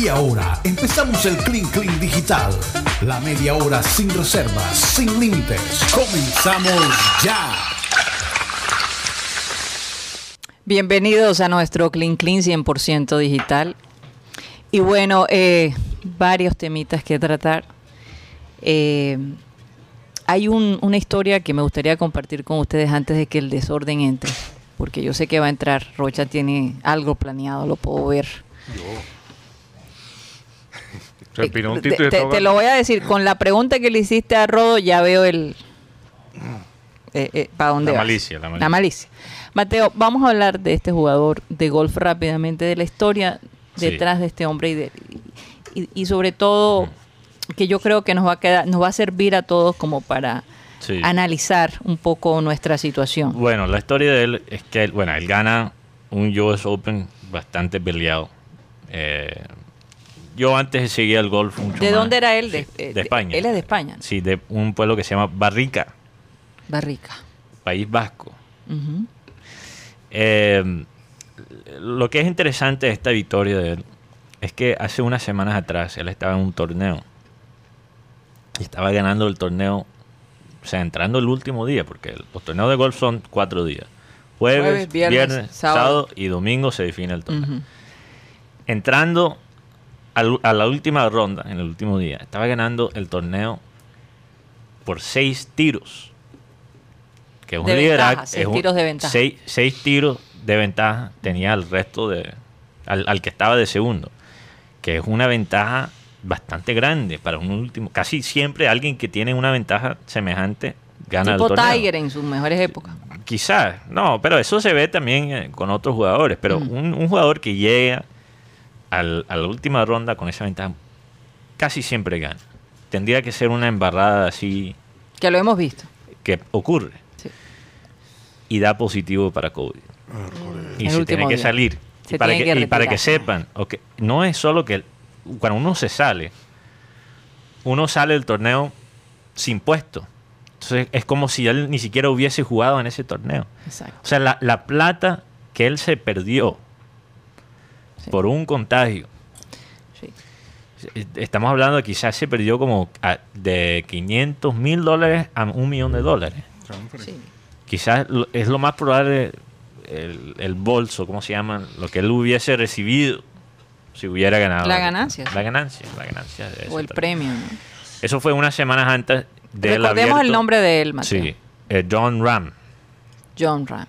Y ahora empezamos el Clean Clean Digital. La media hora sin reservas, sin límites. Comenzamos ya. Bienvenidos a nuestro Clean Clean 100% digital. Y bueno, eh, varios temitas que tratar. Eh, hay una historia que me gustaría compartir con ustedes antes de que el desorden entre, porque yo sé que va a entrar. Rocha tiene algo planeado, lo puedo ver. Eh, te, lo voy a decir, con la pregunta que le hiciste a Rodo ya veo el... ¿Para dónde la malicia, la malicia. Mateo, vamos a hablar de este jugador de golf rápidamente, de la historia detrás de este hombre y, y sobre todo que yo creo que nos va a quedar, nos va a servir a todos como para analizar un poco nuestra situación. Bueno, la historia de él es que, bueno, él gana un US Open bastante peleado. Eh, yo antes seguía el golf mucho ¿De dónde era él? De, España. Él es de España. Sí, de un pueblo que se llama Barrica. Barrica. País Vasco. Eh, lo que es interesante de esta victoria de él es que hace unas semanas atrás él estaba en un torneo y estaba ganando el torneo, o sea, entrando el último día, porque los torneos de golf son cuatro días. Jueves, viernes, sábado. y domingo se define el torneo. Entrando a la última ronda, en el último día, estaba ganando el torneo por seis tiros. Que es un liderazgo. Seis tiros de ventaja. Seis, tiros de ventaja tenía al resto de. al, que estaba de segundo. Que es una ventaja bastante grande para un último. Casi siempre alguien que tiene una ventaja semejante gana el torneo. Tiger en sus mejores épocas. Quizás, no, pero eso se ve también eh, con otros jugadores. Pero un, jugador que llega a la última ronda con esa ventaja casi siempre gana. Tendría que ser una embarrada así. Que lo hemos visto. Que ocurre. Y da positivo para COVID. Y se tiene que salir. y para que, y para que sepan, okay, no es solo que cuando uno se sale, uno sale del torneo sin puesto. Entonces es como si él ni siquiera hubiese jugado en ese torneo. O sea, la, plata que él se perdió por un contagio. Estamos hablando de quizás se perdió como de 500 mil dólares a un millón de dólares. Quizás es lo más probable el, el bolso, ¿cómo se llama? Lo que él hubiese recibido si hubiera ganado. La ganancia. La ganancia, la ganancia. o el premio. Eso fue unas semanas antes de Recordemos el nombre de él, Mateo. Sí, eh, John Ram. John Ram.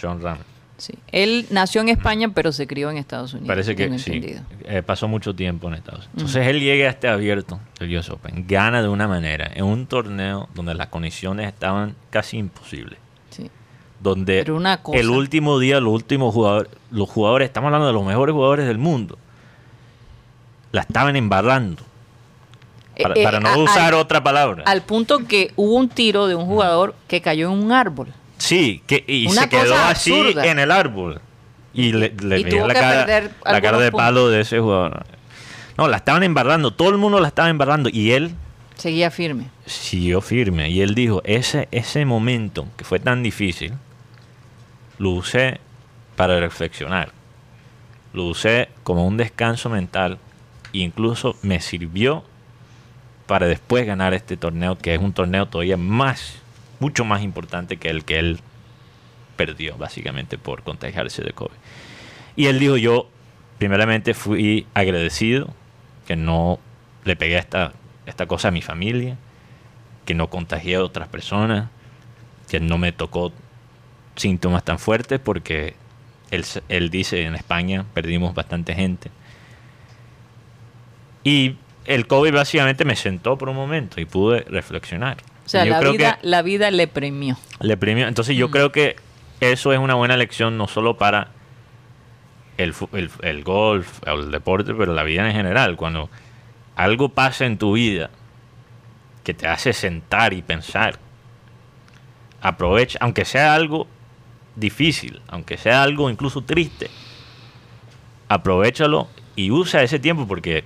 John Ram. Sí. Él nació en España, pero se crió en Estados Unidos. Parece que sí. Eh, pasó mucho tiempo en Estados Unidos. Entonces él llega a este abierto, el US Open, gana de una manera, en un torneo donde las condiciones estaban casi imposibles. Sí. Donde el último día, los últimos jugadores, los jugadores, estamos hablando de los mejores jugadores del mundo, la estaban embarrando. Para, eh, no usar otra palabra. Al punto que hubo un tiro de un jugador que cayó en un árbol. Sí, que, y se quedó así en el árbol. Y le, le la, cara, la cara de palo de ese jugador. No, la estaban embarrando. Todo el mundo la estaba embarrando. Y él. Seguía firme. Siguió firme. Y él dijo: ese, ese momento que fue tan difícil, lo usé para reflexionar. Lo usé como un descanso mental incluso me sirvió para después ganar este torneo, que es un torneo todavía más, mucho más importante que el que él perdió, básicamente por contagiarse de COVID. Y él dijo, yo primeramente fui agradecido que no le pegué esta, esta cosa a mi familia, que no contagié a otras personas, que no me tocó síntomas tan fuertes, porque él, él dice, en España perdimos bastante gente y el COVID básicamente me sentó por un momento y pude reflexionar. O sea, la, vida, la vida le premió. Le premió. Entonces yo mm. creo que eso es una buena lección no solo para el, el, golf o el deporte, pero la vida en general. Cuando algo pasa en tu vida que te hace sentar y pensar, aprovecha, aunque sea algo difícil, aunque sea algo incluso triste, aprovechalo y usa ese tiempo porque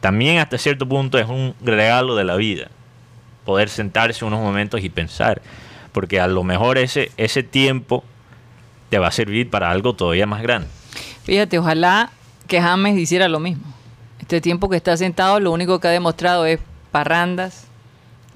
también hasta cierto punto es un regalo de la vida poder sentarse unos momentos y pensar, porque a lo mejor ese, ese tiempo te va a servir para algo todavía más grande. Fíjate, ojalá que James hiciera lo mismo. Este tiempo que está sentado, lo único que ha demostrado es parrandas,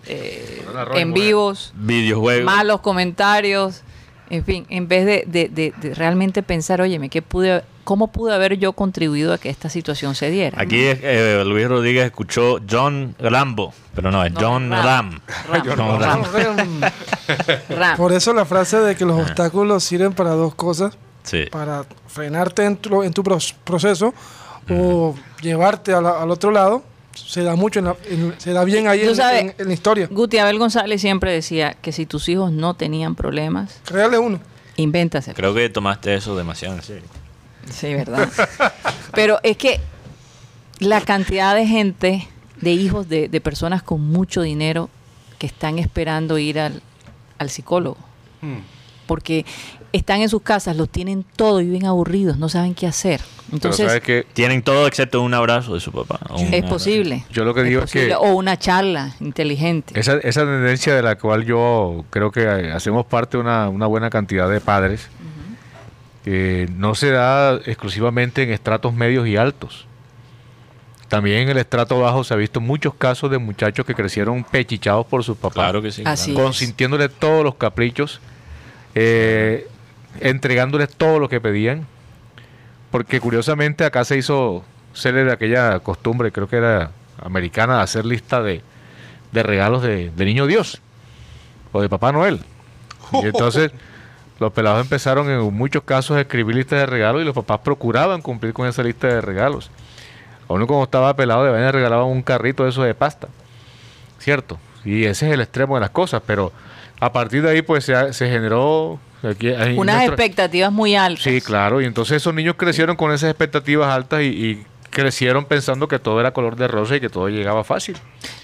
eh, en vivos, Videojuegos. malos comentarios, en fin, en vez de, de- de- de realmente pensar, óyeme, ¿qué pude, ¿cómo pude haber yo contribuido a que esta situación se diera? Aquí eh, Luis Rodríguez escuchó John Rambo, pero no, es No, John Ram. Ram. Ram. John Ram. Ram. Por eso la frase de que los obstáculos sirven para dos cosas, Sí. para frenarte en tu, en tu proceso o llevarte a la- al otro lado, se da mucho, en la- en- se da bien ahí Tú en, sabes- en- en la historia. Guti Abel González siempre decía que si tus hijos no tenían problemas, Créale uno. invéntaselo. Creo que tomaste eso demasiado en serio. Sí, ¿verdad? Pero es que la cantidad de gente, de hijos de, de personas con mucho dinero que están esperando ir al, al psicólogo. Porque están en sus casas, los tienen todo y viven aburridos, no saben qué hacer. Entonces, sabes que Tienen todo excepto un abrazo de su papá. o es posible. Yo lo que digo es que-. O una charla inteligente. esa, esa tendencia de la cual yo creo que eh, hacemos parte una, una buena cantidad de padres, que no se da exclusivamente en estratos medios y altos. También en el estrato bajo se ha visto muchos casos de muchachos que crecieron pechichados por sus papás. Claro que sí. Así claro. consintiéndole todos los caprichos, eh, entregándoles todo lo que pedían, porque curiosamente acá se hizo célebre aquella costumbre, creo que era americana, de hacer lista de, de regalos de, de Niño Dios o de Papá Noel. Y entonces los pelados empezaron en muchos casos a escribir listas de regalos y los papás procuraban cumplir con esa lista de regalos. A uno cuando estaba pelado de vaina regalaban un carrito de eso de pasta. ¿Cierto? Y ese es el extremo de las cosas, pero a partir de ahí pues se, se generó... Aquí, Unas nuestra- expectativas muy altas. Sí, claro, y entonces esos niños crecieron con esas expectativas altas y, y crecieron pensando que todo era color de rosa y que todo llegaba fácil.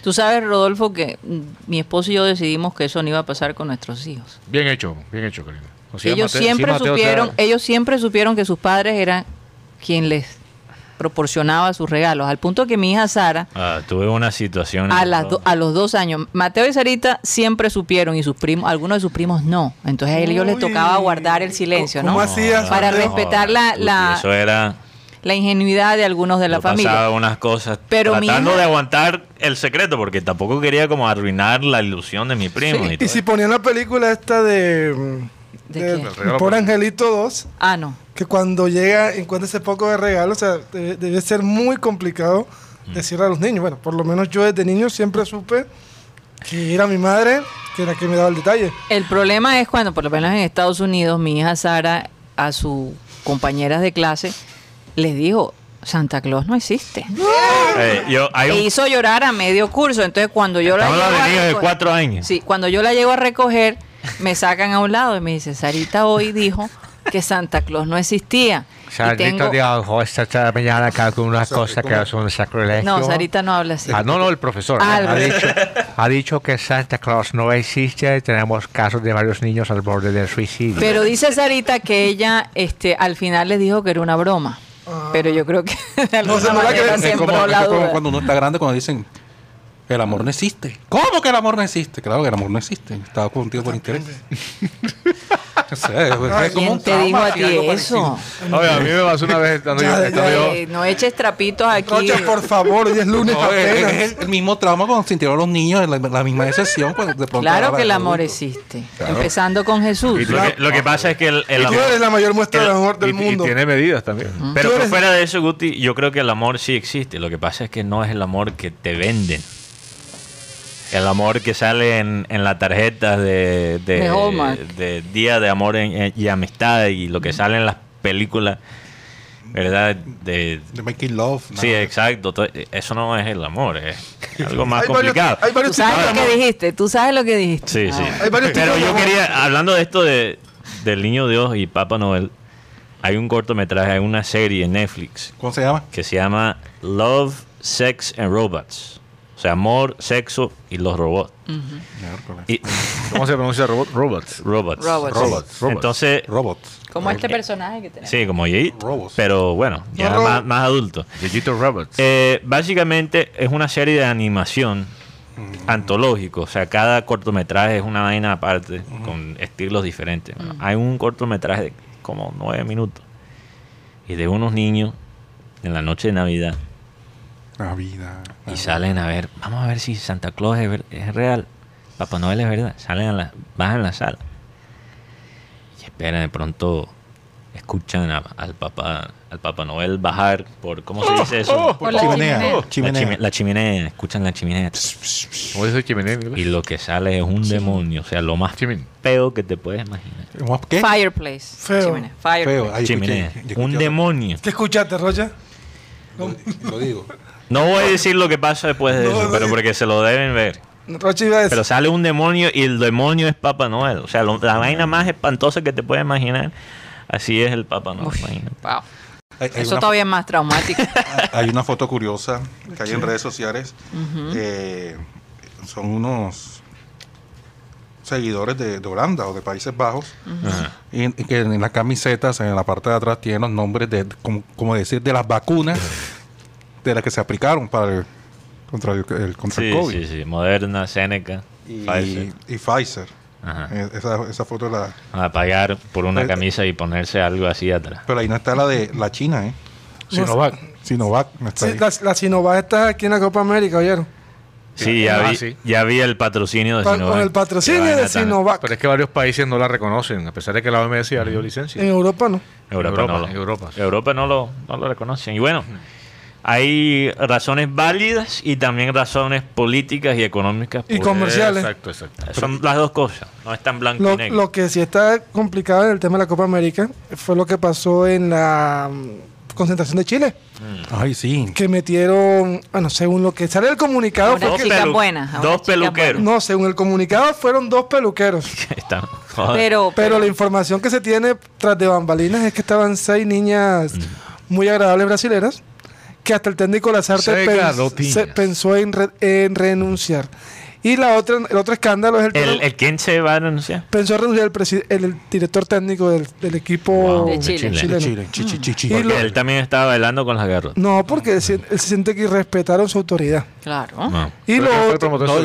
Tú sabes, Rodolfo, que mi esposo y yo decidimos que eso no iba a pasar con nuestros hijos. Bien hecho, bien hecho, Karina. Ellos siempre supieron, ellos siempre supieron que sus padres eran quien les proporcionaba sus regalos, al punto que mi hija Sara Ah, tuve una situación. a, las do- a los dos años, Mateo y Sarita siempre supieron y sus primos, algunos de sus primos no, entonces a ellos les tocaba guardar el silencio, ¿no? ¿Cómo hacías, Para Mateo? respetar la, Uy, la, Eso era. la ingenuidad de algunos de la yo familia. pasaba unas cosas Pero tratando hija- de aguantar el secreto porque tampoco quería como arruinar la ilusión de mi primo. Sí. y Y si ponían la película esta de... mm, ¿De de qué? regalo Por Angelito 2, Ah, no. que cuando llega encuentra ese poco de regalo, o sea, debe, debe ser muy complicado decirle a los niños. Bueno, por lo menos yo desde niño siempre supe que era mi madre que era que me daba el detalle. El problema es cuando, por lo menos en Estados Unidos, mi hija Sara a sus compañeras de clase les dijo, Santa Claus no existe. Eh, yo, hay un- E hizo llorar a medio curso. Entonces, cuando yo la Estamos llevo hablando a de niños de recoger- cuatro años. Sí, cuando yo la llego a recoger, me sacan a un lado y me dice, Sarita hoy dijo que Santa Claus no existía. Sarita dijo esta mañana acá con unas cosas que son sacrilegio. No, Sarita no habla así. Ah, no, no, el profesor. Ah, Ah, el Ha dicho, ha dicho que Santa Claus no existe y tenemos casos de varios niños al borde del suicidio. Pero dice Sarita que ella este, al final les dijo que era una broma. Pero yo creo que de alguna manera creen. Es como, la como cuando uno está grande, cuando dicen el amor no existe. ¿Cómo que el amor no existe? Claro que el amor no existe. Estaba contigo por interés. O sea, es- es como ¿Quién un te dijo a ti eso? Oye, a mí me pasó una vez estando yo, Ya, estando yo- Eh, no eches trapitos aquí. Rocha, por favor, hoy es lunes No, es, apenas. es el, mismo trauma cuando sintieron los niños en la, la misma decepción. Cuando de pronto Claro que el amor adulto. existe. Empezando con Jesús. Lo que, lo que pasa es que el, el Y tú amor. eres la mayor muestra el- de amor del y- y mundo. tiene medidas también. Pero Tú por eres- fuera de eso, Guti, yo creo que el amor sí existe. Lo que pasa es que no es el amor que te venden. El amor que sale en, en las tarjetas de, de, De de Día de Amor en- en- y Amistad y lo que sale en las películas, ¿verdad? De, De Making Love. sí, nada. exacto. To- Eso no es el amor, es algo más Hay varios- complicado. hay Tú varios sabes lo que dijiste. Tú sabes lo que dijiste. Sí, Ah, sí. Hay varios Pero yo quería, hablando de esto de, del Niño Dios y Papá Noel, hay un cortometraje, hay una serie en Netflix ¿Cómo se llama? que se llama Love, Sex and Robots. O sea, amor, sexo y los robots. Y, ¿Cómo se pronuncia robot? Robots. robots. Robots. Robots. Entonces, Robots. Como este personaje que tenemos. sí, como Jay, Robots. pero bueno, ya No, más, más adulto. Digital Robots. Eh, básicamente es una serie de animación Mm. antológico, o sea, cada cortometraje es una vaina aparte, con estilos diferentes. Bueno, Hay un cortometraje de como nueve minutos y de unos niños en la noche de Navidad Navidad. Y salen a ver, vamos a ver si Santa Claus es, ver- es real, Papá Noel es verdad. Salen a la, bajan la sala. Y esperan, de pronto escuchan a- al Papá al Papá Noel bajar por, ¿cómo se dice eso? Por la chimenea. chimenea. La, chimenea. chime- la chimenea, escuchan la chimenea. ¿Cómo dice chimenea? Y lo que sale es un demonio, o sea, lo más Chimen. feo que te puedes imaginar. ¿Cómo- ¿Qué? Fireplace. Feo. Chimenea. Fireplace. Feo. Escuché, Chimenea. escuché Un demonio. ¿Qué escuchaste, Rocha? Lo, lo digo. No voy a decir lo que pasa después de No, eso, pero porque se lo deben ver. Rocha iba a decir. Pero sale un demonio y el demonio es Papá Noel. O sea, lo- la vaina más espantosa que te puedes imaginar, así es el Papá Noel. Uf, imagínate. wow. Hay, hay Eso una, todavía es más traumático. hay una foto curiosa que hay en redes sociales. Eh, son unos seguidores de, de Holanda o de Países Bajos. Ajá. Y, y que en las camisetas, en la parte de atrás, tienen los nombres de, como, como decir, de las vacunas de las que se aplicaron para el, contra el, el- contra el Sí, COVID. sí, sí. Moderna, Seneca, Y, Pfizer. y Pfizer. Ajá. Eh, Esa, esa foto la... A pagar por una Eh, camisa y ponerse algo así atrás. Pero ahí no está la de la China, ¿eh? Sinovac. Sinovac no está Sí, ahí. la, la Sinovac está aquí en la Copa América, ¿oyeron? Sí, ya Ah, vi, sí. ya vi el patrocinio de Pa- Sinovac. con el patrocinio de Sinovac. Pero es que varios países no la reconocen, a pesar de que la OMS ya le dio licencia. En Europa no. Europa, Europa, no lo, Europa, sí. Europa no lo, no lo reconocen. Y bueno, hay razones válidas y también razones políticas y económicas. Y comerciales. Exacto, exacto. Son las dos cosas, no es tan blanco y Lo, negro. lo que sí está complicado en el tema de la Copa América fue lo que pasó en la mm, concentración de Chile. Ay, sí. Que metieron, bueno, según lo que sale el comunicado, fue sí. que, dos peluqueros. no, según el comunicado fueron dos peluqueros. Están- joder. Pero, Pero la información que se tiene tras de bambalinas es que estaban seis niñas muy agradables brasileras que hasta el técnico Lazarte pens- pensó en, re- en renunciar. Y la otra, el otro escándalo es el, ¿El, el quién se va a renunciar? pensó renunciar el, el, el director técnico del, del equipo Wow. De Chile. Chileno. Chile, chi, chi, chi, chi. Y lo- él también estaba bailando con las garras. No, porque él, se- él se siente que irrespetaron su autoridad. claro. No. Y lo otro, No, y-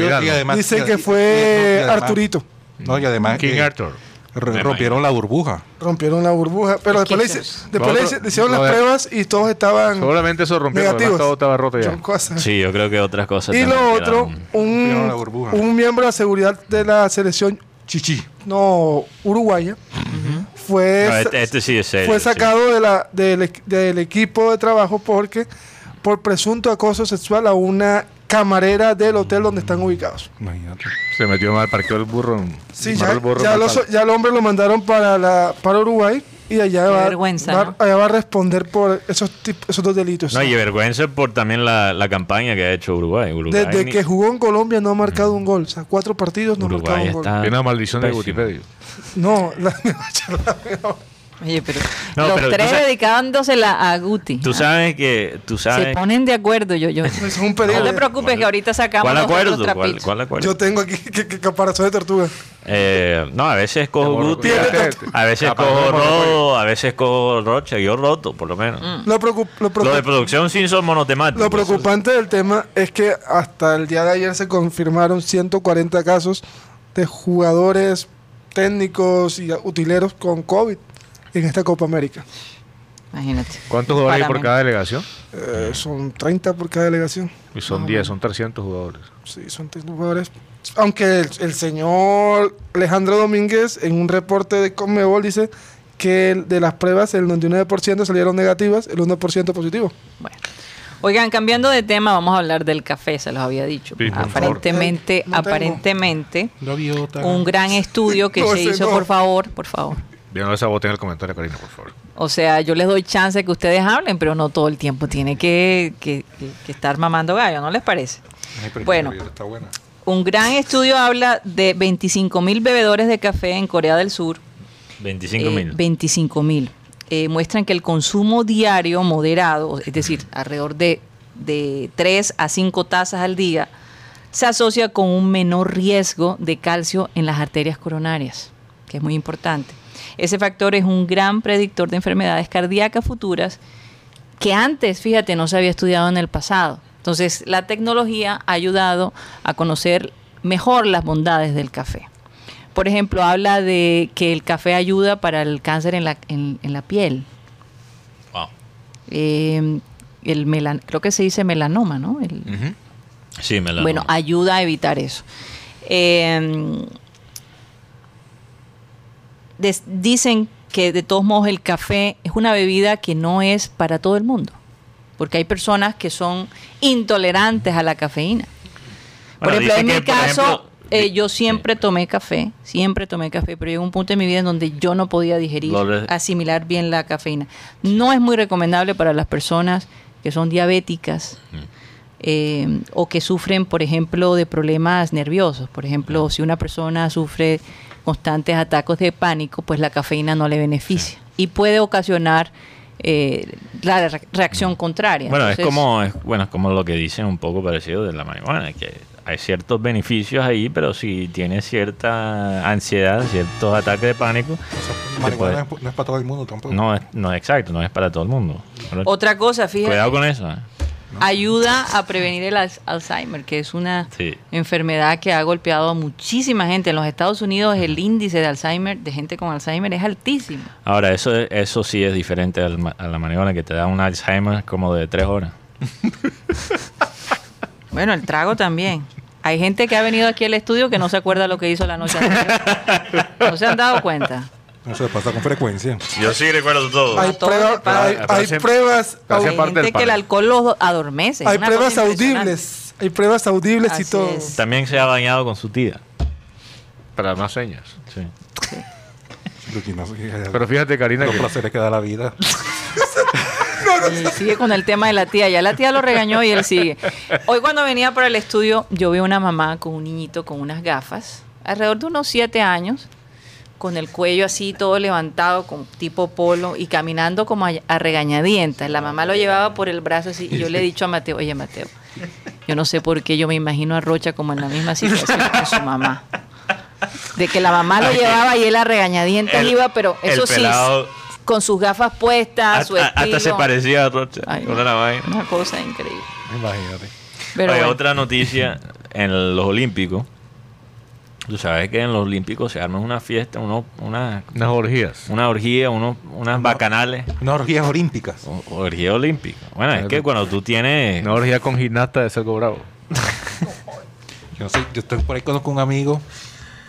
que y- fue y además- Arturito. No, y además King eh, Arthur. R- Me rompieron la burbuja. Rompieron la burbuja. Pero después, le, hice- es- después le otro- hice- le hicieron las de- pruebas y todos estaban Seguramente eso rompió, pero negativos. todo estaba roto ya. Cosas. Sí, yo creo que otras cosas Y lo otro, Rompieron un, un miembro de la seguridad de la selección Chichi. no uruguaya fue, No, este, este sí es serio. fue sí. sacado de la, del equipo de trabajo porque por presunto acoso sexual a una camarera del hotel donde están ubicados. Imagínate. Se metió mal, parqueó el burro. Sí, ya, el burro ya en lo el so- palo. ya el hombre lo mandaron para, la, para Uruguay y allá va, vergüenza, va- ¿no? allá va a responder por esos, esos dos delitos. No, y vergüenza por también la, la campaña que ha hecho Uruguay. Uruguay Desde ni- que jugó en Colombia no ha marcado un gol. O sea, cuatro partidos no ha marcado Uruguay un gol. está... Tiene una maldición de. Wikipedia. No, la, Oye, pero No, los pero tres sabes- dedicándosela a Guti. Tú sabes que... Tú Se sabes... ponen de acuerdo, yo, yo. es un No peligro. te preocupes que ahorita sacamos ¿Cuál los acuerdo? ¿Cuál, trapitos. cuál acuerdo? Yo tengo aquí que, que caparazón de tortuga. Eh, no, a veces cojo Guti, a veces cojo. Rodo, a veces cojo Rocha, yo roto, por lo menos. Mm. Lo, preocup- lo preocup- Lo de producción sí son monotemáticos. lo preocupante del tema es que hasta el día de ayer se confirmaron 140 casos de jugadores técnicos y utileros con COVID en esta Copa América. Imagínate. ¿Cuántos jugadores hay por cada delegación? Eh, son 30 por cada delegación. Y son 10, son 300 jugadores. Sí, son 30 jugadores. Aunque el, el señor Alejandro Domínguez en un reporte de Conmebol dice que el- de las pruebas el 99% salieron negativas, el 1% positivo. Bueno. Oigan, cambiando de tema, vamos a hablar del café, se los había dicho. Sí, aparentemente, No aparentemente, un gran estudio que No, se hizo, no. por favor, por favor. Bien, esa voten en el comentario, Karina, por favor. O sea, yo les doy chance que ustedes hablen, pero no todo el tiempo tiene que, que- que- que estar mamando gallo, ¿no les parece? Ay, Bueno. Gaviota Está buena. Un gran estudio habla de 25 mil bebedores de café en Corea del Sur 25 eh, mil. 25 mil. Eh, muestran que el consumo diario moderado, es decir, alrededor de, de 3 a 5 tazas al día, se asocia con un menor riesgo de calcio en las arterias coronarias, que es muy importante. Ese factor es un gran predictor de enfermedades cardíacas futuras que antes, fíjate, no se había estudiado en el pasado. Entonces, la tecnología ha ayudado a conocer mejor las bondades del café. Por ejemplo, habla de que el café ayuda para el cáncer en la, en- en la piel. Wow. Eh, el melan, creo que se dice melanoma, ¿no? El-. Sí, me la bueno, ayuda a evitar eso. Eh, des- dicen que de todos modos el café es una bebida que no es para todo el mundo, porque hay personas que son intolerantes a la cafeína. Por ejemplo, en mi caso, ejemplo, eh, yo siempre tomé café, siempre tomé café, pero llegó un punto en mi vida en donde yo no podía digerir, asimilar bien la cafeína. No es muy recomendable para las personas que son diabéticas eh, o que sufren, por ejemplo, de problemas nerviosos. Por ejemplo, si una persona sufre constantes ataques de pánico, pues la cafeína no le beneficia y puede ocasionar eh, la re- reacción contraria. Bueno, es como, es, bueno, es como lo que dicen un poco parecido de la marihuana, que hay ciertos beneficios ahí, pero si tienes cierta ansiedad, ciertos ataques de pánico, O sea, te marihuana puede- no es para todo el mundo tampoco. no es, no es exacto, no es para todo el mundo. Otra cosa, fíjate, Cuidado con eso. ¿eh? Ayuda a prevenir el al- Alzheimer, que es una Sí. enfermedad que ha golpeado a muchísima gente. En los Estados Unidos el índice de Alzheimer, de gente con Alzheimer, es altísimo. Ahora, eso, es- eso sí es diferente a la marihuana, que te da un Alzheimer como de tres horas. Bueno, el trago también. Hay gente que ha venido aquí al estudio que no se acuerda lo que hizo la noche anterior. ¿No se han dado cuenta? Eso pasa con frecuencia. Yo sí recuerdo todo. Hay, todo prueba- pruebas, Hay gente que el alcohol los adormece. hay una pruebas audibles. Hay pruebas audibles y todo. es. También se ha bañado con su tía. Para más señas. Sí. Pero fíjate, Karina, los que placeres que da la vida. Sigue con el tema de la tía. Ya la tía lo regañó y él sigue. Hoy cuando venía para el estudio, yo vi una mamá con un niñito con unas gafas, alrededor de unos siete años, con el cuello así todo levantado, con tipo polo, y caminando como a, a regañadientas. La mamá lo llevaba por el brazo así, y yo le he dicho a Mateo, oye Mateo, yo no sé por qué yo me imagino a Rocha como en la misma situación que su mamá. De que la mamá lo llevaba y él a regañadientas El- iba, pero eso sí, con sus gafas puestas, su Hasta, hasta se estilo. parecía a Rocha. Ay, Una la vaina. una cosa increíble. Imagínate. Pero Oye, bueno, otra noticia en los Olímpicos. Tú sabes que en los Olímpicos se arma una fiesta, uno, una, unas orgías. una orgía, uno, unas bacanales. Unas orgías olímpicas. O- Orgía olímpica. Bueno, es que cuando tú tienes. Una orgía con gimnasta de Cerco Bravo. Yo no sé, yo estoy por ahí conozco un amigo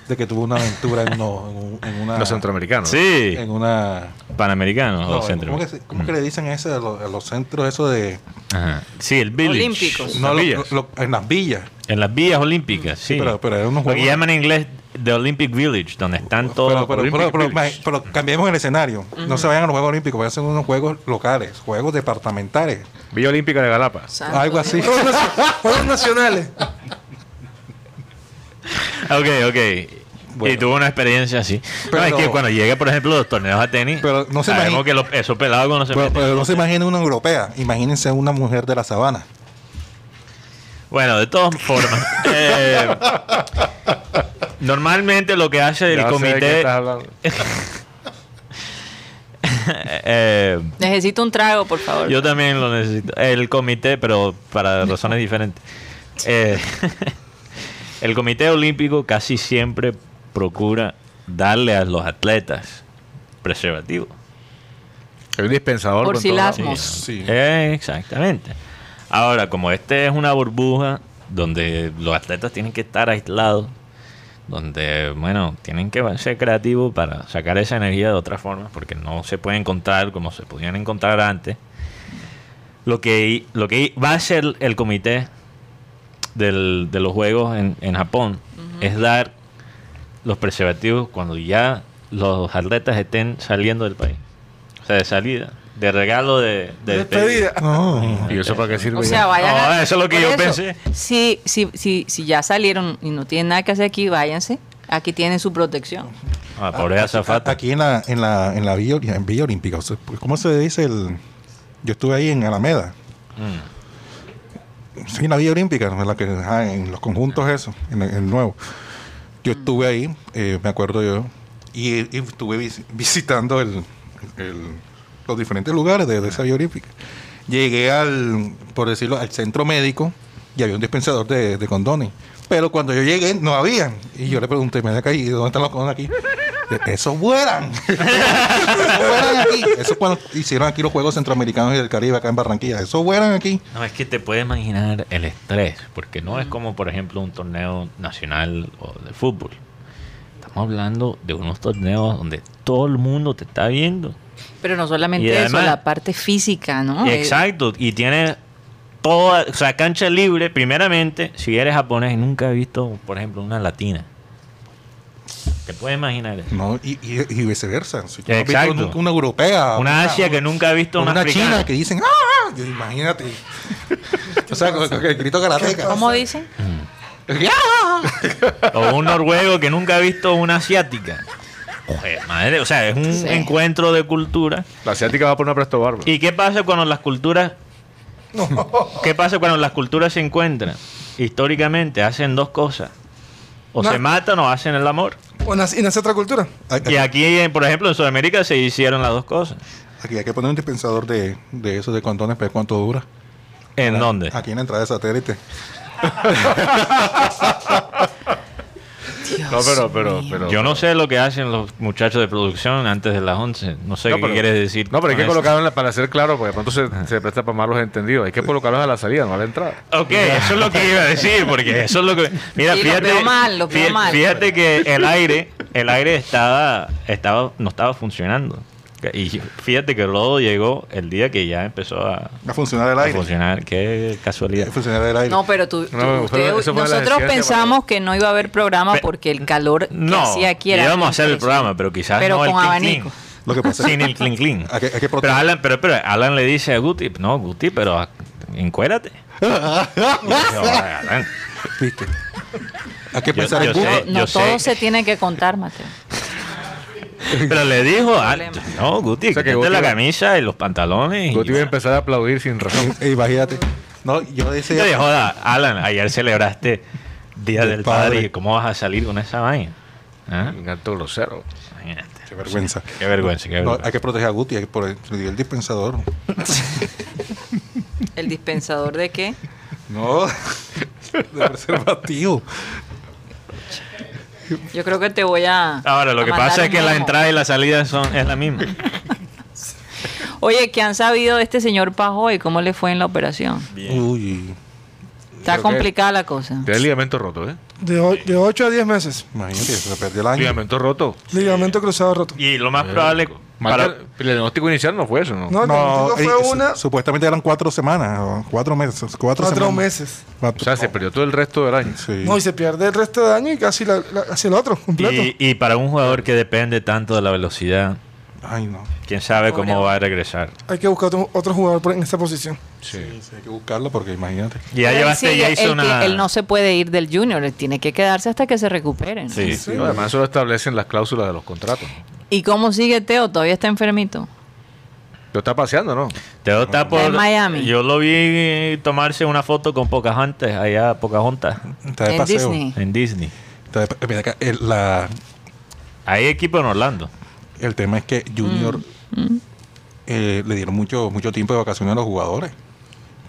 de que tuvo una aventura en, uno- en un- en una. Los centroamericanos. Sí, En una. panamericanos no, o. ¿cómo, que, le dicen a, ese, a, los, a los centros eso de. Ajá. Sí, el village. Olímpicos. No, Las lo- en las villas. en las villas olímpicas, sí. pero- pero era unos Lo que llaman en inglés The Olympic Village, donde están todos Pero, los pero, pero, pero, pero cambiemos el escenario. No se vayan a los Juegos Olímpicos, vayan a ser unos juegos locales, juegos departamentales. Villa Olímpica de Galapa. santo algo así. Juegos nacionales. Ok, ok. Bueno. Y tuvo una experiencia así. Pero- no, es que cuando llega, por ejemplo, los torneos a tenis, Pero no se sabemos imagina- que los, esos pelados cuando se Pero, pero no se imaginen una europea, imagínense una mujer de la sabana. Bueno, de todas formas. eh, normalmente lo que hace el Ya sé de qué comité. eh, Necesito un trago, por favor. yo también lo necesito. El comité, pero para razones diferentes. Eh, el comité olímpico casi siempre procura darle a los atletas preservativos. Es un dispensador. Por con si todo. las- Sí, Mos. Sí. eh, exactamente. Ahora, como este es una burbuja donde los atletas tienen que estar aislados, donde, bueno, tienen que ser creativos para sacar esa energía de otra forma, porque no se puede encontrar como se podían encontrar antes. Lo que, lo que va a hacer el comité del- de los Juegos en, en Japón es dar los preservativos cuando ya los atletas estén saliendo del país. O sea, de salida, de regalo de, de Despedida. No. ¿Y eso para qué sirve? O sea, vayan No, a- eso es lo que yo pensé. Si, si, si, si ya salieron y no tienen nada que hacer aquí, váyanse. Aquí tienen su protección. Ah, pobre azafata. Aquí en la, en la, en la Villa, en Villa Olímpica, o sea, ¿cómo se dice el...? Yo estuve ahí en Alameda. Mm. Sí, en la Villa Olímpica, en, la que, ajá, en los conjuntos eso, en el, el nuevo. Yo estuve ahí, eh, me acuerdo yo, y, estuve vis- visitando los diferentes lugares de, de esa Olímpica. Llegué al, por decirlo, al centro médico y había un dispensador de, condones. Pero cuando yo llegué, no había. Y yo le pregunté, me acá, ¿y dónde están los condones aquí? Eh, Eso vuelan. Eso vuelan aquí. Eso es cuando hicieron aquí los Juegos Centroamericanos y del Caribe acá en Barranquilla. Eso vuelan aquí. No, es que te puedes imaginar el estrés, porque no es como, por ejemplo, un torneo nacional o de fútbol. Estamos hablando de unos torneos donde todo el mundo te está viendo. Pero no solamente eso, la parte física, ¿no? Exacto, y tiene toda, o sea, cancha libre, primeramente, si eres japonés y nunca has visto, por ejemplo, una latina. ¿Te puedes imaginar eso? No, y, y, y viceversa. Si tú no has Exacto. visto nunca una europea. Una Asia que nunca ha visto una, una africana. china que dicen, ¡ah! Yo, Imagínate. o sea, con, con el grito karateca. ¿Cómo dicen? ¡Ya! O un noruego que nunca ha visto una asiática. Joder, madre, o sea, es un Sí. encuentro de cultura. La asiática va por una presto barba. ¿Y qué pasa cuando las culturas ¿Qué pasa cuando las culturas se encuentran? Históricamente hacen dos cosas. O No. se matan o hacen el amor. O nace- y nace otra cultura. Aquí, Y aquí, por ejemplo, en Sudamérica se hicieron las dos cosas. aquí hay que poner un dispensador de, de esos de condones, pero ¿cuánto dura? ¿En dónde? Aquí en la entrada de satélite. No, pero, pero, pero. Yo no sé lo que hacen los muchachos de producción antes de las 11. No sé No, qué pero- quieres decir. No, pero hay que eso. colocarlo en la- para ser claro, porque de pronto se, se presta para malos entendidos. Hay que colocarlos a la salida, no a la entrada. Ok, eso es lo que iba a decir, porque eso es lo que... Mira, Sí, lo fíjate, veo mal, lo veo mal. fíjate que el aire, el aire estaba, estaba, no estaba funcionando. Y fíjate que Rodo llegó el día que ya empezó a, a funcionar el a aire. funcionar. Qué casualidad. A funcionar el aire. No, pero tú, tú- No, usted- nosotros pensamos que no iba a haber programa Pe- porque el calor que No, hacía aquí era íbamos a hacer el programa, pero quizás Pero no el con clink abanico. clink. Lo que pasa Sin el clink clink. Hay que- hay que Pero. Alan, pero, pero Alan le dice a Guti, no, Guti, pero a- encuérate. Yo, Alan, ¿Viste? Que Yo- pensar yo en sé. No Yo todo sé. se tiene que contar, Mateo. Pero le dijo, ah, no, Guti, O sea, que Guti la va- camisa y los pantalones. Guti iba a empezar a aplaudir sin razón. Imagínate. No, yo decía. le joda, Alan, ayer celebraste Día Del del Padre. Padre. y ¿Cómo vas a salir con esa vaina? ¿Ah? Un gato grosero. Imagínate. Qué vergüenza. Qué vergüenza, qué No, vergüenza. hay que proteger a Guti, hay que le di el dispensador. ¿El dispensador de qué? No, de preservativo. Yo creo que te voy a. Ahora, lo a que pasa es que la entrada y la salida son, es la misma. Oye, ¿qué han sabido de este señor Pajoy? ¿Cómo le fue en la operación? Uy, Está complicada la cosa. Tiene ligamento roto, ¿eh? De, o- de 8 a 10 meses. imagínate, se perdió el año. Ligamento roto. Ligamento cruzado roto. Y lo más probable Para... para, El diagnóstico inicial no fue eso, ¿no? No, el No, diagnóstico eh, fue su- una. supuestamente eran cuatro semanas, o cuatro meses. Cuatro, Cuatro semanas. meses. Cuatro- O sea, se perdió todo el resto del año. Sí. No, y se pierde el resto de año y casi la, la- casi el otro, completo. y, y para un jugador que depende tanto de la velocidad, Ay, no. quién sabe Pobre cómo va a regresar. Hay que buscar otro, otro jugador por- en esta posición. Sí, sí, hay que buscarlo porque imagínate. Y ya llevaste sigue- Jason él, a... él no se puede ir del Junior, él tiene que quedarse hasta que se recuperen. Sí. No, además, eso lo establecen las cláusulas de los contratos. ¿Y cómo sigue Teo? ¿Todavía está enfermito? Lo está paseando, ¿no? Teo está por... en Miami. Yo lo vi tomarse una foto con Pocahontas, allá Pocahontas, Está de En paseo. Disney. en Disney. Está de pa- mira acá, el, la- Hay equipo en Orlando. El tema es que Junior Mm. eh, le dieron mucho, mucho tiempo de vacaciones a los jugadores.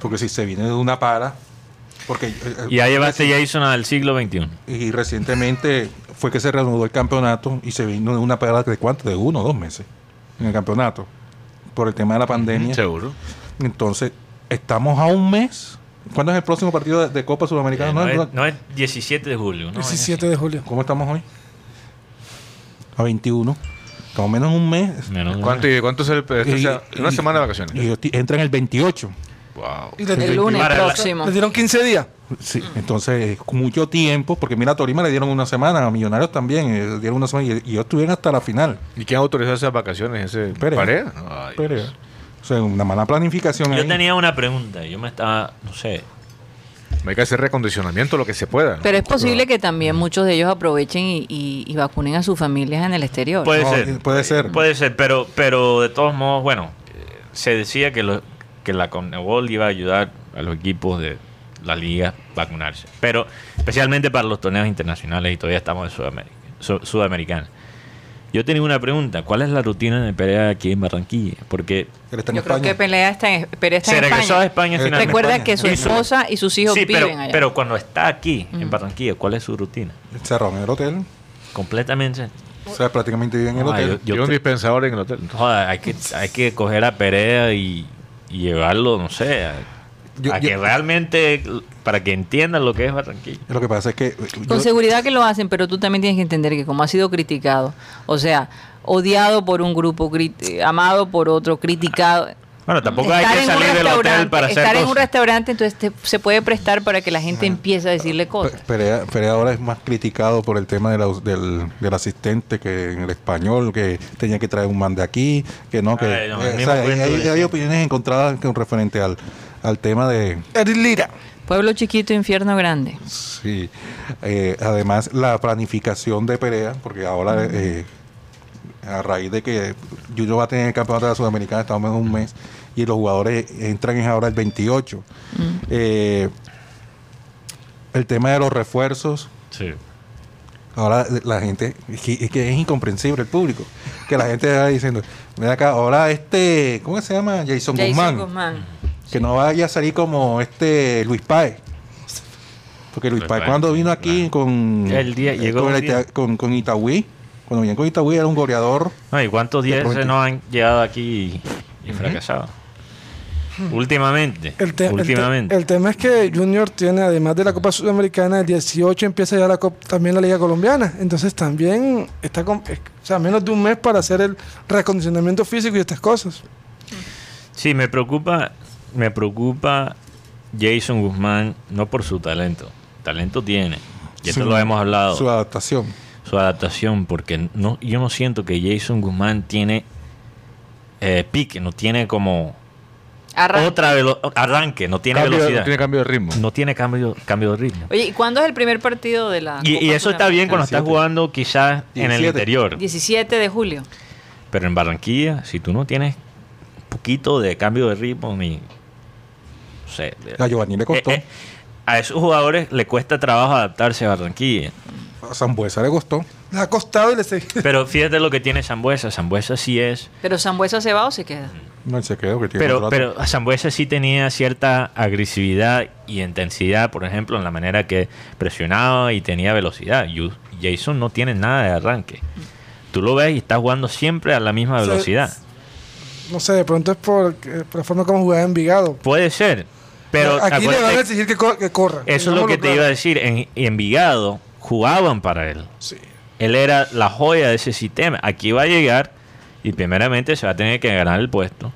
Porque si se viene de una para. Porque, eh, eh, Y ya llevaste Jason al siglo XXI. y recientemente fue que se reanudó el campeonato y se vino de una parada de cuánto, de uno o dos meses en el campeonato por el tema de la pandemia. Seguro. Entonces, estamos a un mes. ¿Cuándo es el próximo partido de, de Copa Sudamericana? Eh, No, no, no, es, no es 17 de julio, ¿no? 17 de julio. ¿Cómo estamos hoy? A 21. Estamos menos un mes. Menos de un ¿Cuánto, y ¿Cuánto es el, esto Y- sea, una y- semana de vacaciones? Y entran el 28. wow. Y El lunes próximo. le dieron 15 días. Sí, entonces, mucho tiempo, porque mira, a Torima le dieron una semana, a Millonarios también, eh, le dieron una semana y, y ellos estuvieron hasta la final. ¿Y quién autorizó esas vacaciones? ¿Ese? Ay, Dios. o sea, una mala planificación Yo ahí. tenía una pregunta. Yo me estaba, no sé. Hay que hacer recondicionamiento lo que se pueda. ¿no? Pero es posible que también muchos de ellos aprovechen y, y- y vacunen a sus familias en el exterior. Puede No, ser. puede ser. Puede ser, pero, pero de todos modos, bueno, se decía que, lo, que la Conmebol iba a ayudar a los equipos de la liga a vacunarse. Pero especialmente para los torneos internacionales y todavía estamos en Sudamérica, Su- Sudamericana. Yo tenía una pregunta. ¿Cuál es la rutina de pelea aquí en Barranquilla? Porque Yo creo que Pelea está en, Pelea está se en regresó España. a España finalmente. Recuerda España. que su esposa y sus hijos Sí, pero, viven allá. pero cuando está aquí, en Barranquilla, ¿cuál es su rutina? Cerrado en el hotel. Completamente. O sea, prácticamente vive en el No, hotel. yo- Yo un te- dispensador en el hotel. Joder, hay que, hay que coger a Perea y, y llevarlo, no sé, a, Yo- a yo- que realmente, para que entiendan lo que es Barranquilla. Lo que pasa es que... eh, Con seguridad que lo hacen, pero tú también tienes que entender que como ha sido criticado, o sea, odiado por un grupo, eh, amado por otro, criticado. Bueno, tampoco hay que salir del hotel para hacer Estar en un restaurante, entonces te- se puede prestar para que la gente empiece a decirle cosas. Perea, Perea ahora es más criticado por el tema de la- del, del asistente que en el español, que tenía que traer un man de aquí, que no, que... Ay, no, el eh, o mismo sea, hay, hay- opiniones encontradas con referente al, al tema de... Eric Lira. Pueblo chiquito, infierno grande. Sí, eh, además la planificación de Perea, porque ahora eh, a raíz de que Yuyo va a tener el campeonato de la Sudamericana, estamos en un mes, y los jugadores entran en ahora el 28. Eh, el tema de los refuerzos, Sí. ahora la gente, es que es, que es incomprensible el público, que la gente va diciendo, mira acá, ahora este, ¿cómo se llama? Jason, Jason Guzmán, Guzmán. Que no vaya a salir como este Luis Páez. Porque Luis Luis Páez Páez, cuando vino aquí claro. con, El día- eh, llegó con, el día. Ita- con, con Itagüí, cuando venía con Itagüí era un goleador. No, ¿Y cuántos días prometí. no han llegado aquí y, y fracasado? Últimamente. El, te- el te- últimamente. el tema es que Junior tiene, además de la Copa Sudamericana, el 18 empieza ya la Cop- también la Liga Colombiana. Entonces también está con, es- o sea, menos de un mes para hacer el recondicionamiento físico y estas cosas. Sí, me preocupa, me preocupa Jason Guzmán, no por su talento. Talento tiene. Y esto su- lo hemos hablado. Su adaptación. su adaptación, porque no, yo no siento que Jason Guzmán tiene eh, pique, no tiene como Arranca. otra velo- arranque, no tiene Cambio- velocidad, no tiene cambio de ritmo. no tiene cambio, cambio de ritmo. Oye, ¿y cuándo es el primer partido de la Y, y eso está bien cuando estás 17. jugando quizás en el 17. interior, 17 de julio. pero en Barranquilla, si tú no tienes un poquito de cambio de ritmo, ni... Sé, A Giovanni le costó. eh, eh, a esos jugadores le cuesta trabajo adaptarse a Barranquilla. A Zambuesa le costó. Le ha costado y le seguí. Pero fíjate lo que tiene Zambuesa. Zambuesa sí es Pero Sambuesa se va o se queda. No, él se quedó que tiene Pero, pero Zambuesa sí tenía cierta agresividad y intensidad, por ejemplo, en la manera que presionaba y tenía velocidad. Jason no tiene nada de arranque. Tú lo ves y está jugando siempre a la misma velocidad. No sé, de pronto es por, eh, por la forma como jugaba en Envigado. Puede ser, pero Aquí le van a exigir que, co- que corra. eso es lo que te iba a decir. En en Envigado jugaban para él. Sí. Él era la joya de ese sistema. Aquí va a llegar y primeramente se va a tener que ganar el puesto.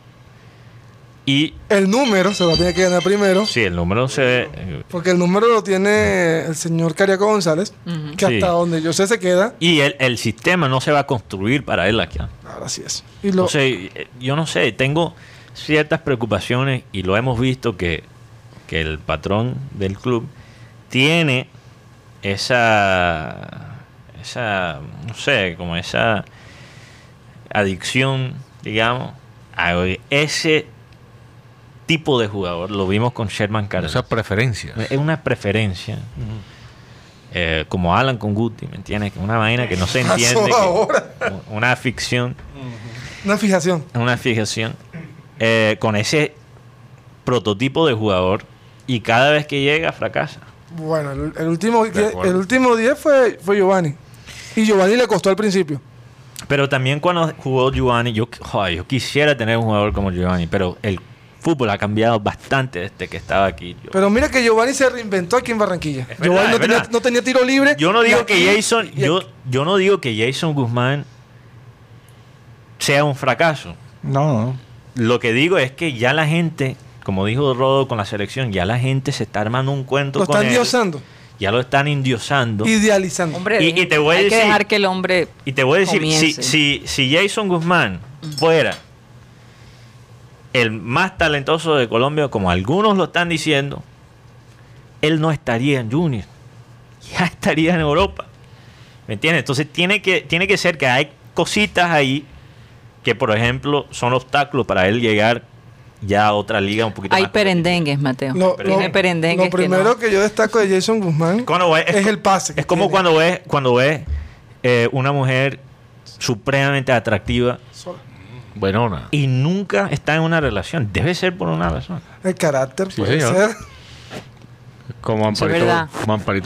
Y El número se va a tener que ganar primero. si el número se... eh, Porque el número lo tiene el señor Cariaco González, que Sí. hasta donde yo sé se queda. Y el, el sistema no se va a construir para él aquí. Ahora sí es. Y lo, Entonces, eh, yo no sé, tengo ciertas preocupaciones y lo hemos visto que, que el patrón del club tiene esa, esa, no sé, como esa adicción, digamos, a ese tipo de jugador. Lo vimos con Sherman Cárdenas. Esas preferencias. Es una preferencia. Eh, como Alan con Guti, ¿me entiendes? Una vaina que no se entiende. que- una ficción, una fijación. una fijación. eh, con ese prototipo de jugador. Y cada vez que llega, fracasa. Bueno, el, el último, el último día fue, fue Giovanni. Y Giovanni le costó al principio. Pero también cuando jugó Giovanni, yo, joder, yo quisiera tener un jugador como Giovanni. Pero el fútbol ha cambiado bastante desde que estaba aquí. Yo, Pero mira que Giovanni se reinventó aquí en Barranquilla. Verdad, Giovanni no tenía, verdad. no tenía tiro libre. yo no digo aquí- que Jason, yo, yo no digo que Jason Guzmán sea un fracaso. No, no. Lo que digo es que ya la gente, como dijo Rodo con la selección, ya la gente se está armando un cuento lo con están él. diosando, Ya lo están endiosando. idealizando. Hombre, Y- y te voy a hay que decir- dejar que el hombre Y te voy a decir, si, si, si Jason Guzmán fuera el más talentoso de Colombia, como algunos lo están diciendo, él no estaría en Junior. Ya estaría en Europa. ¿Me entiendes? Entonces tiene que, tiene que ser que hay cositas ahí que, por ejemplo, son obstáculos para él llegar ya a otra liga un poquito hay más. perendengues, Mateo. Lo, Tiene perendengues lo primero que no. que, yo destaco de Jason Guzmán ves- es, el pase. Es como tiene. cuando ves, cuando ves eh, una mujer supremamente atractiva Buenona. y nunca está en una relación. Debe ser por una razón. El carácter Sí, puede señor. ser. Como Amparito,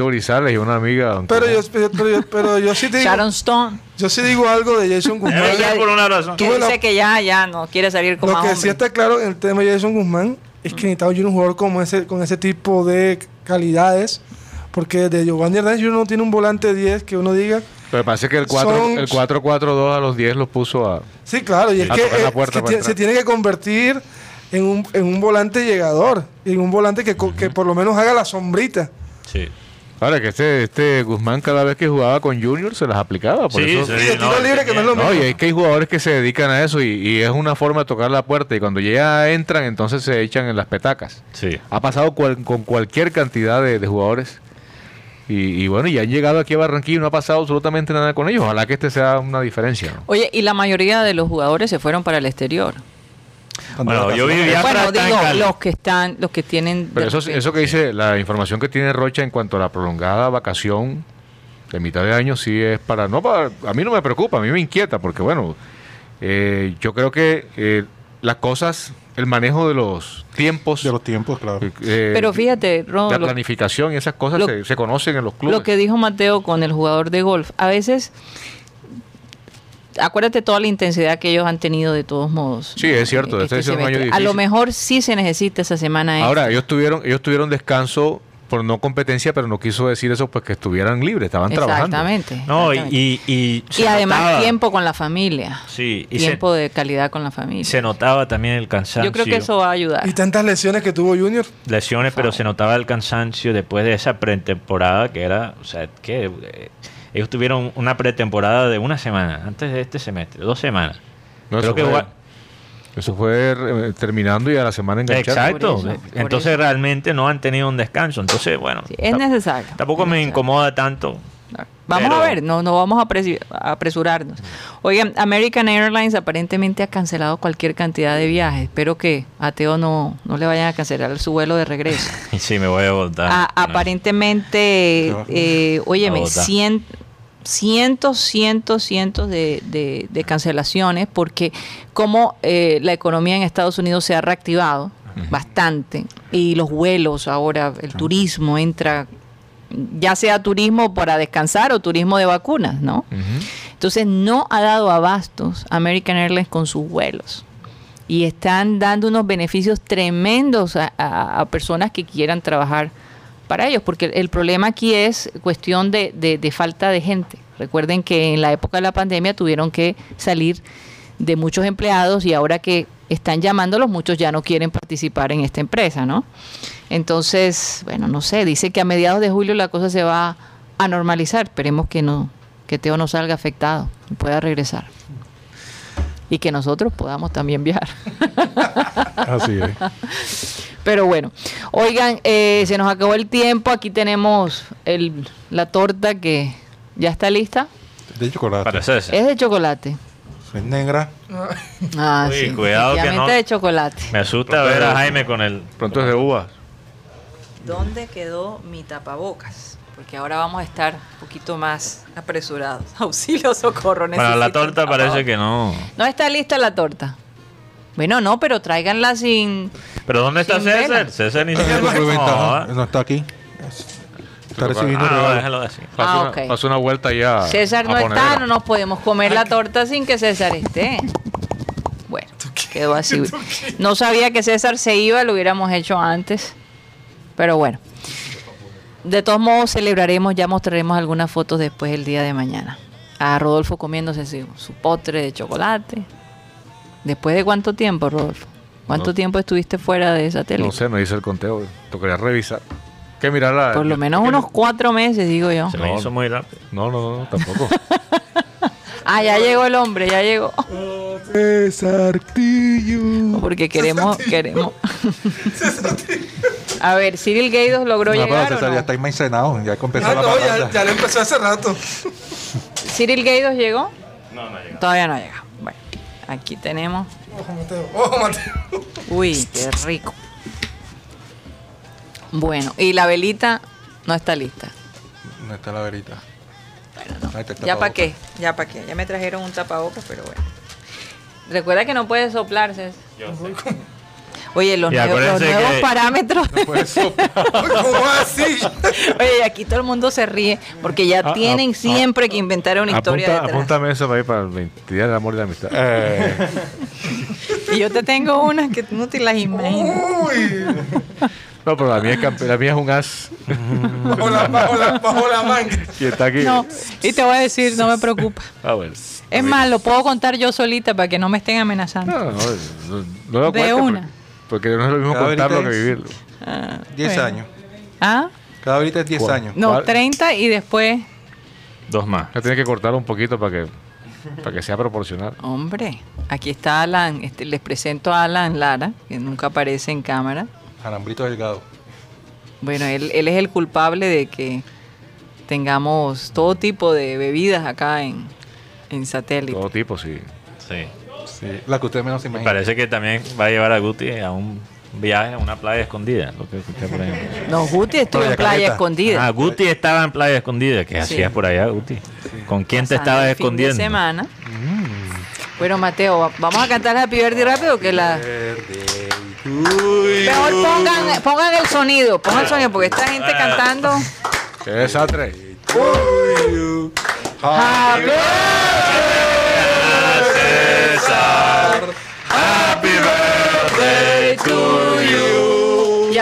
como Grisales y una amiga. Pero yo, pero, yo, pero yo sí te digo, Sharon Stone. yo sí digo algo de Jason Guzmán. Ella- por una razón. Que la- ya, ya no quiere salir con Lo que sí está claro en el tema de Jason Guzmán es que necesitaba yo un jugador como ese, con ese tipo de calidades. Porque de Giovanni Hernández Jr. no tiene un volante 10 que uno diga. Pero parece que el 4 Son- el 4-4-2 a los 10 los puso a. Sí, claro, y es que, eh, se tiene que convertir en un, en un volante llegador. En un volante que, co- que por lo menos haga la sombrita. Sí. Ahora que este, este Guzmán cada vez que jugaba con Junior se las aplicaba. Por Sí, eso, sí, tiro no, libre, que no es lo No, mismo. y es que hay jugadores que se dedican a eso y, y es una forma de tocar la puerta y cuando ya entran entonces se echan en las petacas. Sí. Ha pasado cual- con cualquier cantidad de, de jugadores y, y bueno, ya han llegado aquí a Barranquilla y no ha pasado absolutamente nada con ellos. Ojalá que este sea una diferencia. ¿no? Oye, y la mayoría de los jugadores se fueron para el exterior. Bueno, yo vivía bueno, digo, los que están, los que tienen. Pero eso, eso que dice, la información que tiene Rocha en cuanto a la prolongada vacación de mitad de año, sí es para... no para A mí no me preocupa, a mí me inquieta, porque bueno, eh, yo creo que eh, las cosas, el manejo de los tiempos, De los tiempos, claro. eh, Pero fíjate, Ron, la lo- planificación y esas cosas lo- se, se conocen en los clubes. Lo que dijo Mateo con el jugador de golf, a veces, acuérdate toda la intensidad que ellos han tenido de todos modos. Sí, es cierto, eh, este es un año. A lo mejor sí se necesita esa semana extra. Ahora, ellos tuvieron, ellos tuvieron descanso por no competencia, pero no quiso decir eso pues que estuvieran libres, estaban trabajando. Exactamente. No, y, exactamente. y, y Y además notaba- tiempo con la familia. Sí, y se, tiempo de calidad con la familia. se notaba también el cansancio. Yo creo que eso va a ayudar. Y tantas lesiones que tuvo Junior. lesiones, pero se notaba el cansancio después de esa pretemporada que era, o sea, que eh, ellos tuvieron una pretemporada de una semana antes de este semestre, dos semanas. No, Creo eso, que fue, igual- eso fue, eh, terminando y a la semana engancharon. Exacto. Por eso, por Entonces eso. realmente no han tenido un descanso. Entonces, bueno, Sí, es necesario. tampoco es me incomoda tanto. Vamos Pero- a ver, no, no vamos a apresurarnos. Oigan, American Airlines aparentemente ha cancelado cualquier cantidad de viajes. Espero que a Teo no, no le vayan a cancelar su vuelo de regreso. Sí, me voy a votar. Aparentemente, eh, óyeme, A votar. cien- cientos, cientos, cientos de, de- de cancelaciones porque como eh, la economía en Estados Unidos se ha reactivado bastante y los vuelos ahora, el turismo entra, ya sea turismo para descansar o turismo de vacunas, ¿no? Entonces no ha dado abastos American Airlines con sus vuelos. Y están dando unos beneficios tremendos a, a- a personas que quieran trabajar para ellos, porque el problema aquí es cuestión de, de- falta de gente. Recuerden que en la época de la pandemia tuvieron que salir de muchos empleados y ahora que están llamándolos, muchos ya no quieren participar en esta empresa, ¿no? Entonces, bueno, no sé, dice que a mediados de julio la cosa se va a normalizar. Esperemos que no, que Teo no salga afectado y pueda regresar. Y que nosotros podamos también viajar. Así es. Pero bueno, oigan, eh, se nos acabó el tiempo. Aquí tenemos el, la torta que ya está lista. De chocolate. Es de chocolate. Es negra. Ah, Uy, sí. cuidado que no- de chocolate. Me asusta ver a Jaime con el... Pronto es de uvas. ¿Dónde quedó mi tapabocas? Porque ahora vamos a estar un poquito más apresurados. Auxilio, socorro. Bueno, la torta parece que no. No está lista la torta. Bueno, no, pero tráiganla sin... ¿Pero dónde está César? vela. César ni siquiera... muy ventaja. No, No está aquí. Está recibiendo Ah, déjalo así. Pasa, Ah, una, ok. pasa una vuelta ya. César no está, no nos podemos comer la torta sin que César esté. Bueno, quedó así. No sabía que César se iba, lo hubiéramos hecho antes. Pero bueno. De todos modos, celebraremos, ya mostraremos algunas fotos después el día de mañana. A Rodolfo comiéndose su, su postre de chocolate. ¿Después de cuánto tiempo, Rodolfo? ¿Cuánto No. tiempo estuviste fuera de satélite? No sé, no hice el conteo. Tocaría revisar. Que mirar la. Por lo menos unos cuatro meses, digo yo. Se me No. hizo muy rápido. No, no, no, tampoco. Ah, ya llegó el hombre, ya llegó. César Tillo. Porque queremos, queremos. A ver, Cyril Gaydos logró No, llegar. César o ya no? está enmaicenado. Ya empezó Ah, la no, ya, ya le empezó hace rato. ¿Cyril Gaydos llegó? No, no llegó. Todavía no llega. Bueno, aquí tenemos. Ojo, Mateo. Ojo, Mateo. Uy, qué rico. Bueno, y la velita no está lista. ¿Dónde está la verita? Bueno, no. ¿Ya para qué? ¿Ya para qué? Ya me trajeron un tapabocas, pero bueno. Recuerda que no puedes soplarse. Oye, los, Y nuevos, los acuérdense nuevos que- parámetros. ¿Cómo así? Oye, aquí todo el mundo se ríe porque ya Ah, tienen ah, siempre que inventar una historia Apunta, detrás. apúntame eso para ir para el 20 Día del Amor y la Amistad. Eh, Y yo te tengo unas que no te las imaginas. No, pero la mía, es la mía es un as Bajo la, bajo la, bajo la manga. y está aquí. No, y te voy a decir, no me preocupa. Ah, bueno. Es más, lo puedo contar yo solita para que no me estén amenazando. No, no, no, no lo De una. Porque, no es lo mismo Cada contarlo que es- vivirlo. 10 Bueno. años. ¿Ah? Cada ahorita es 10 ¿Cuál? años. No, ¿Cuál? 30 y después... Dos más. Ya tiene que cortarlo un poquito para que, para que sea proporcional. Hombre, aquí está Alan. Este, les presento a Alan Lara, que nunca aparece en cámara. Alambrito delgado. Bueno, él, él es el culpable de que tengamos todo tipo de bebidas acá en, en satélite. Todo tipo, sí. Sí. Sí, la que usted menos se imagina. parece que también va a llevar a Guti a un viaje a una playa escondida. Lo que escuché por ahí. No, Guti estuvo en Playa Caleta. escondida. Ah, Guti estaba en playa escondida. ¿Qué Sí. hacías por allá, Guti? ¿Con quién te estabas el fin de escondiendo? semana. Bueno, Mateo, va- vamos a cantar Happy Birthday rápido que la... Mejor pongan, pongan el sonido, pongan el sonido, porque esta gente cantando... ¿Qué desastre? Happy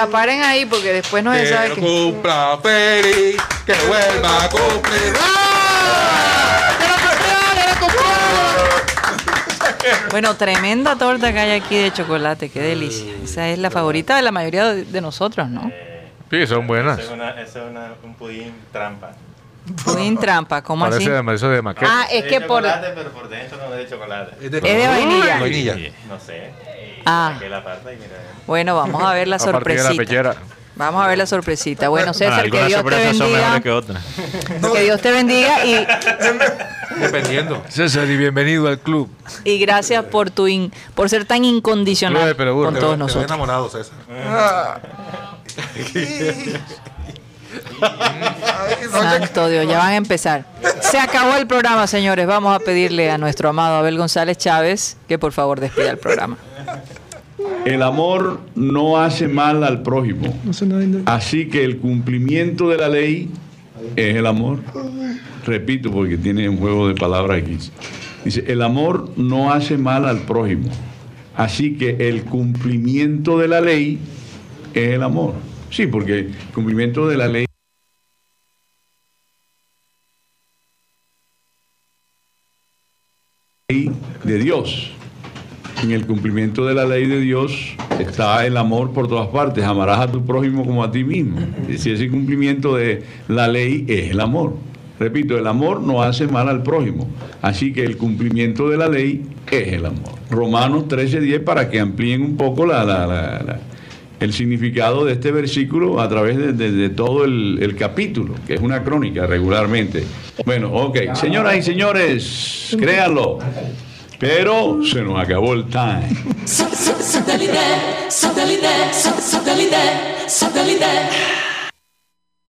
you. Ya paren ahí porque después no se sabe Que que... cumpla feliz, que vuelva a cumplir. Bueno, tremenda torta que hay aquí de chocolate, qué delicia. Esa es la favorita de la mayoría de, de nosotros, ¿no? Sí, son buenas. Eso es un pudín trampa. Pudín trampa, ¿cómo así? Parece de, eso de maqueta. Ah, es que por... pero por dentro no es de chocolate. Es de, Es de vainilla. vainilla. No sé. Ah, mira. bueno, vamos a ver la sorpresita. Vamos a ver la sorpresita. Bueno, César, que Dios te bendiga. que Dios te bendiga y, Dependiendo. César, y bienvenido al club. y gracias por tu in- por ser tan Club de incondicional con Te todos nosotros. enamorado, César. Santo Dios, ya van a empezar. Se acabó el programa, señores. Vamos a pedirle a nuestro amado Abel González Chávez que por favor despida el programa. El amor no hace mal al prójimo. Así que el cumplimiento de la ley es el amor. Repito porque tiene un juego de palabras aquí. Dice, el amor no hace mal al prójimo. Así que el cumplimiento de la ley es el amor. Sí, porque el cumplimiento de la ley de Dios. En el cumplimiento de la ley de Dios está el amor por todas partes. Amarás a tu prójimo como a ti mismo. Si ese cumplimiento de la ley es el amor. Repito, el amor no hace mal al prójimo. Así que el cumplimiento de la ley es el amor. Romanos 13:10 para que amplíen un poco el significado de este versículo a través de todo el, el capítulo, que es una crónica regularmente. Bueno, ok. Señoras y señores, créanlo. Pero se nos acabó el time. Satellite, satellite, satellite, satellite.